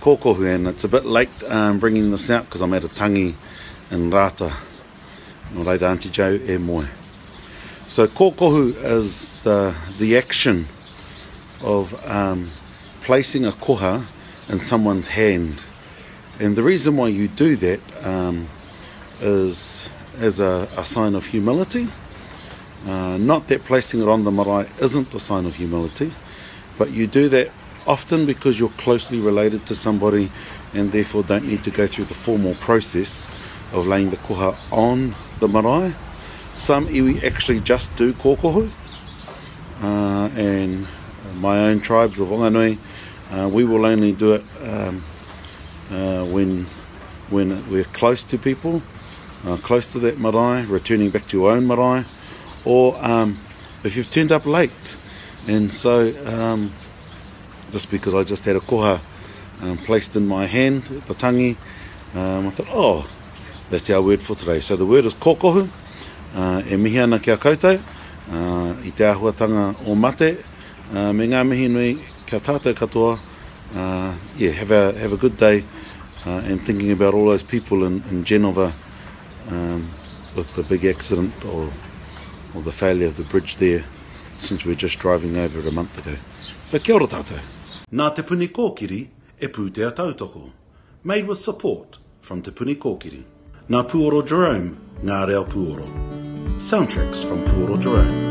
Kokohu and it's a bit late um, bringing this out because I'm at a tangi in Rata. No reira, Auntie Jo, e moe. So kokohu is the, the action of um, placing a koha in someone's hand. And the reason why you do that um, is as a, a sign of humility. Uh, not that placing it on the marae isn't the sign of humility, but you do that often because you're closely related to somebody and therefore don't need to go through the formal process of laying the koha on the marae. Some iwi actually just do kōkohu, uh, and my own tribes of Onganui, uh, we will only do it um, uh, when, when we're close to people uh, close to that marae, returning back to your own marae, or um, if you've turned up late. And so um just because I just had a koha um placed in my hand at the tangi um I thought oh that's our word for today so the word is kokohu uh e mihi ana ki a koutou uh i te ahuatanga o mate uh me nga mihi nui ki a tatou katoa uh yeah have a have a good day uh and thinking about all those people in in Genova um with the big accident or or the failure of the bridge there since we're just driving over it a month ago. So kia ora tātou. Nā Te Puni Kōkiri e pūtea tautoko. Made with support from Te Puni Kōkiri. Nā Puoro Jerome ngā reo puoro. Soundtracks from Puoro Jerome.